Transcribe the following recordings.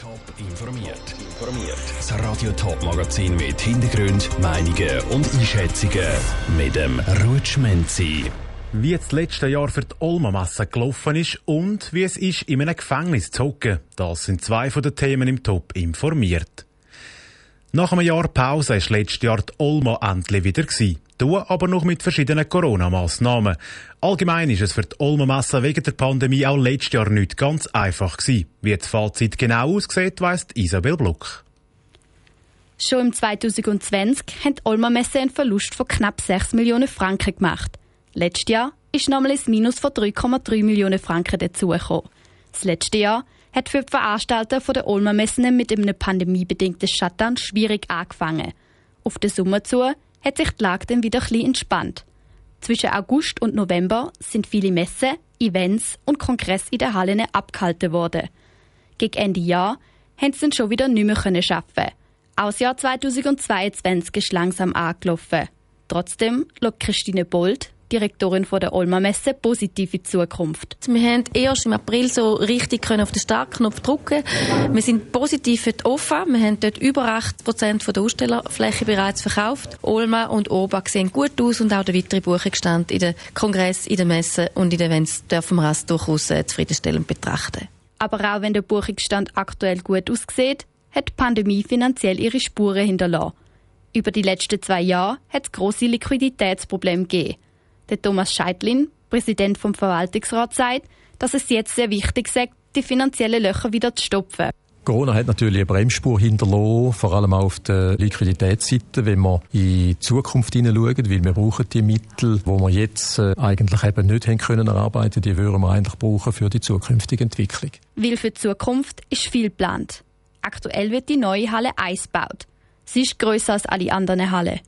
Top informiert. informiert. Das Radio Top Magazin mit Hintergrund, Meinungen und Einschätzungen mit dem Rutschmenzi. Wie das letzte Jahr für die Olma-Masse gelaufen ist und wie es ist, in einem Gefängnis zu hocken, das sind zwei von den Themen im Top informiert. Nach einem Jahr Pause war letztes Jahr die Olma endlich wieder. Tun aber noch mit verschiedenen Corona-Massnahmen. Allgemein ist es für die Olma-Messe wegen der Pandemie auch letztes Jahr nicht ganz einfach gewesen. Wie das Fazit genau aussieht, weiss Isabel Bluck. Schon im 2020 hat die Olma-Messe einen Verlust von knapp 6 Millionen Franken gemacht. Letztes Jahr ist nochmal ein Minus von 3,3 Millionen Franken dazugekommen. Das letzte Jahr hat für die Veranstalter von der Olma Messen mit einem pandemiebedingten Shutdown schwierig angefangen. Auf den Sommer zu hat sich die Lage dann wieder etwas entspannt. Zwischen August und November sind viele Messen, Events und Kongresse in den Hallen abgehalten worden. Gegen Ende Jahr haben sie dann schon wieder nicht mehr arbeiten Auch das Jahr 2022 ist langsam angelaufen. Trotzdem schaut Christine Bold, Direktorin von der Olma Messe positive Zukunft. Wir haben erst im April so richtig können auf den Startknopf drücken. Wir sind positiv für die OFA. Wir haben dort über 80 Prozent der Ausstellerfläche bereits verkauft. Olma und Oba sehen gut aus und auch der weitere Buchungsstand in den Kongress, in den Messen und in den Events dürfen wir als durchaus äh, zufriedenstellend betrachten. Aber auch wenn der Buchungsstand aktuell gut aussieht, hat die Pandemie finanziell ihre Spuren hinterlassen. Über die letzten zwei Jahre hat es grosse Liquiditätsprobleme gegeben. Der Thomas Scheidlin, Präsident vom Verwaltungsrat, sagt, dass es jetzt sehr wichtig sei, die finanziellen Löcher wieder zu stopfen. Corona hat natürlich eine Bremsspur hinterlassen, vor allem auch auf der Liquiditätsseite, wenn wir in die Zukunft hineinschauen, weil wir brauchen die Mittel, wo wir jetzt äh, eigentlich eben nicht haben können erarbeiten, die würden wir eigentlich brauchen für die zukünftige Entwicklung. Weil für die Zukunft ist viel geplant. Aktuell wird die neue Halle Eis gebaut. Sie ist grösser als alle anderen Hallen.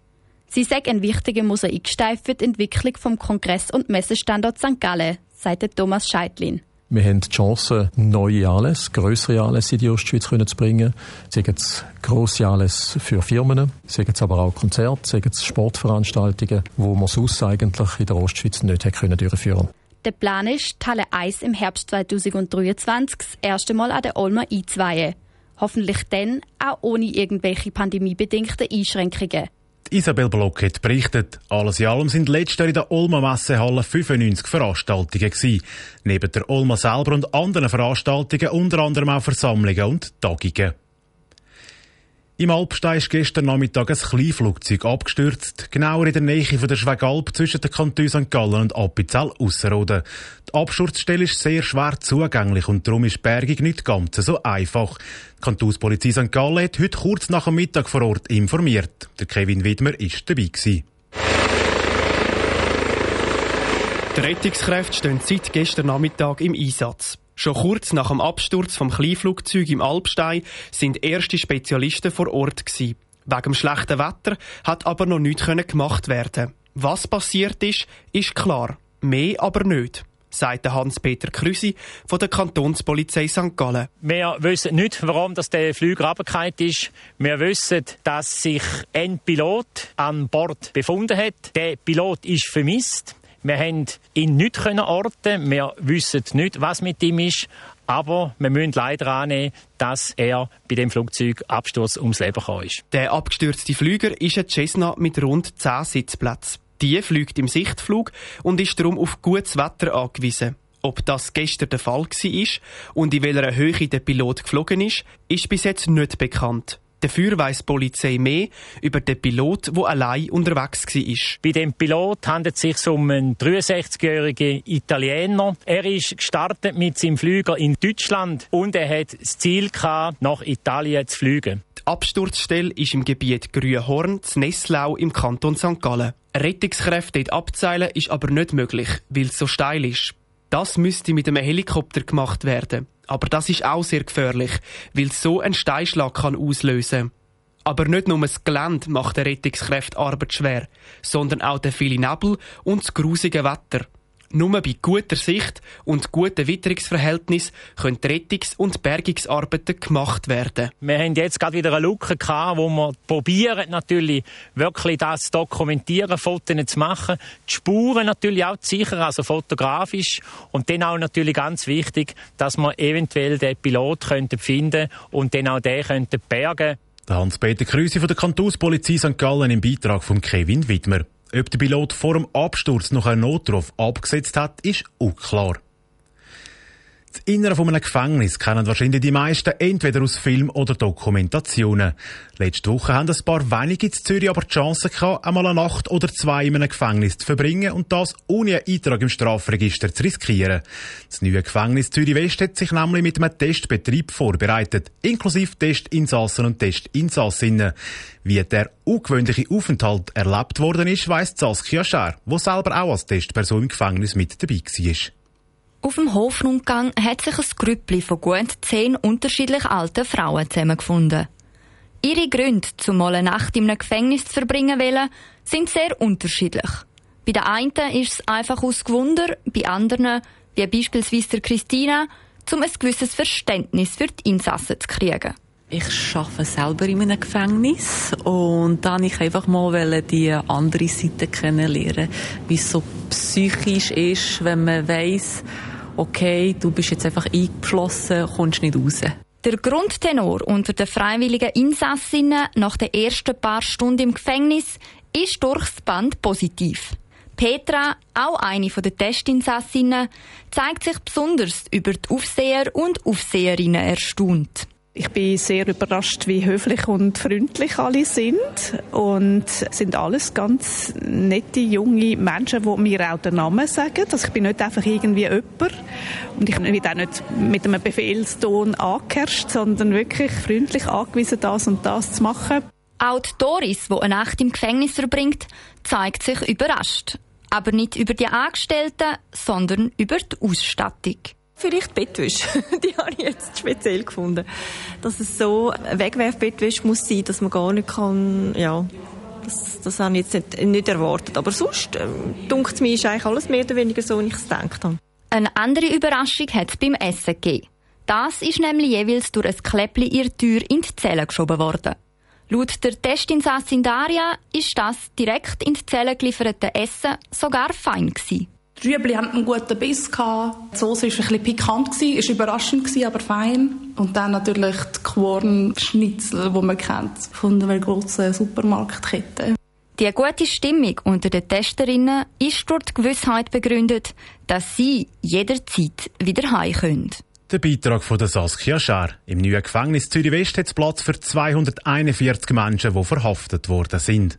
Sie sei ein wichtiger Mosaikstein für die Entwicklung vom Kongress- und Messestandort St. Gallen, sagt Thomas Scheidlin. Wir haben die Chance, neue Anlässe, grössere Anlässe in die Ostschweiz zu bringen. Sei es grosse Anlässe für Firmen, sei es aber auch Konzerte, sei es Sportveranstaltungen, die man sonst eigentlich in der Ostschweiz nicht hätte durchführen können. Der Plan ist, Halle Eis im Herbst 2023 das erste Mal an der Olma einzuweihen. Hoffentlich dann auch ohne irgendwelche pandemiebedingten Einschränkungen. Isabel Block hat berichtet, alles in allem sind letztes Jahr in der Olma Messehalle 95 Veranstaltungen gewesen. Neben der Olma selber und anderen Veranstaltungen unter anderem auch Versammlungen und Tagungen. Im Alpstein ist gestern Nachmittag ein Kleinflugzeug abgestürzt, genauer in der Nähe von der Schwegalp zwischen den Kantonen St. Gallen und Appenzell Ausserrhoden. Die Absturzstelle ist sehr schwer zugänglich und darum ist Bergung nicht ganz so einfach. Die Kantonspolizei St. Gallen hat heute kurz nach dem Mittag vor Ort informiert. Der Kevin Widmer ist dabei gewesen. Die Rettungskräfte stehen seit gestern Nachmittag im Einsatz. Schon kurz nach dem Absturz vom Kleinflugzeug im Alpstein sind erste Spezialisten vor Ort gewesen. Wegen dem schlechten Wetter hat aber noch nichts gemacht werden. Was passiert ist, ist klar. Mehr aber nicht sagt Hans-Peter Krüsi von der Kantonspolizei St. Gallen. Wir wissen nicht, warum das der Flüger runtergefallen ist. Wir wissen, dass sich ein Pilot an Bord befunden hat. Der Pilot ist vermisst. Wir haben ihn nicht orten. Wir wissen nicht, was mit ihm ist. Aber wir müssen leider annehmen, dass er bei dem Flugzeugabsturz ums Leben gekommen ist. Der abgestürzte Flüger ist ein Cessna mit rund 10 Sitzplätzen. Die fliegt im Sichtflug und ist darum auf gutes Wetter angewiesen. Ob das gestern der Fall war und in welcher Höhe der Pilot geflogen ist, ist bis jetzt nicht bekannt. Dafür weiss die Polizei mehr über den Pilot, der allein unterwegs war. Bei dem Pilot handelt es sich um einen 63-jährigen Italiener. Er ist gestartet mit seinem Flüger in Deutschland und er hat das Ziel gehabt, nach Italien zu fliegen. Die Absturzstelle ist im Gebiet Grünhorn, zu Nesslau im Kanton St. Gallen. Rettungskräfte dort abzeilen ist aber nicht möglich, weil es so steil ist. Das müsste mit einem Helikopter gemacht werden. Aber das ist auch sehr gefährlich, weil so ein Steinschlag kann auslösen. Aber nicht nur das Gelände macht der Rettungskräfte Arbeit schwer, sondern auch der viele Nebel und das grusige Wetter. Nur bei guter Sicht und guten Witterungsverhältnissen können Rettungs- und Bergungsarbeiten gemacht werden. Wir haben jetzt gerade wieder eine Lücke gehabt, wo wir probieren natürlich wirklich das zu dokumentieren, Fotos zu machen, die Spuren natürlich auch zu sichern, also fotografisch und dann auch natürlich ganz wichtig, dass wir eventuell den Pilot finden könnten und dann auch den könnten bergen. Hans-Peter Krüsi von der Kantonspolizei St. Gallen im Beitrag von Kevin Wittmer. Ob der Pilot vor dem Absturz noch einen Notruf abgesetzt hat, ist unklar. Das Innere von einem Gefängnis kennen wahrscheinlich die meisten entweder aus Film oder Dokumentationen. Letzte Woche haben ein paar wenige in Zürich aber die Chance gehabt, einmal eine Nacht oder zwei in einem Gefängnis zu verbringen und das ohne einen Eintrag im Strafregister zu riskieren. Das neue Gefängnis Zürich West hat sich nämlich mit einem Testbetrieb vorbereitet, inklusive Testinsassen und Testinsassinnen. Wie der ungewöhnliche Aufenthalt erlebt worden ist, weiss Saskia Scher, wo selber auch als Testperson im Gefängnis mit dabei war. Auf dem Hofrundgang hat sich ein Grüppli von gut zehn unterschiedlich alten Frauen zusammengefunden. Ihre Gründe, zum mal eine Nacht einem Gefängnis zu verbringen wollen, sind sehr unterschiedlich. Bei den einen ist es einfach aus Gewunder, bei anderen, wie beispielsweise der Christina, um ein gewisses Verständnis für die Insassen zu kriegen. Ich arbeite selber in einem Gefängnis und dann ich einfach mal die andere Seite kennenlernen, wie es so psychisch ist, wenn man weiß, okay, du bist jetzt einfach eingeschlossen, kommst nicht raus. Der Grundtenor unter den freiwilligen Insassinnen nach den ersten paar Stunden im Gefängnis ist durchs Band positiv. Petra, auch eine der Testinsassinnen, zeigt sich besonders über die Aufseher und Aufseherinnen erstaunt. Ich bin sehr überrascht, wie höflich und freundlich alle sind und sind alles ganz nette junge Menschen, die mir auch den Namen sagen. Also ich bin nicht einfach irgendwie jemand und ich bin auch nicht mit einem Befehlston angeherrscht, sondern wirklich freundlich angewiesen, das und das zu machen. Auch Doris, die eine Nacht im Gefängnis verbringt, zeigt sich überrascht. Aber nicht über die Angestellten, sondern über die Ausstattung. Vielleicht Bettwäsche. Die habe ich jetzt speziell gefunden. Dass es so Wegwerfbettwäsche muss sein, dass man gar nicht kann, ja, das, das habe ich jetzt nicht, nicht erwartet. Aber sonst, ähm, dunkt mir, ist eigentlich alles mehr oder weniger so, wie ich es gedacht habe. Eine andere Überraschung hat es beim Essen gegeben. Das ist nämlich jeweils durch ein Kläppli ihr Tür in die Zelle geschoben worden. Laut der Testinsassin Daria ist das direkt in die Zelle gelieferte Essen sogar fein gewesen. Die Rüebli hatten einen guten Biss. Die Soße war ein bisschen pikant, war überraschend, aber fein. Und dann natürlich die Quorn-Schnitzel, die man kennt, von einer grossen Supermarktkette. Die gute Stimmung unter den Testerinnen ist durch die Gewissheit begründet, dass sie jederzeit wieder heim können. Der Beitrag von der Saskia Schär. Im neuen Gefängnis Zürich West hat es Platz für 241 Menschen, die verhaftet worden sind.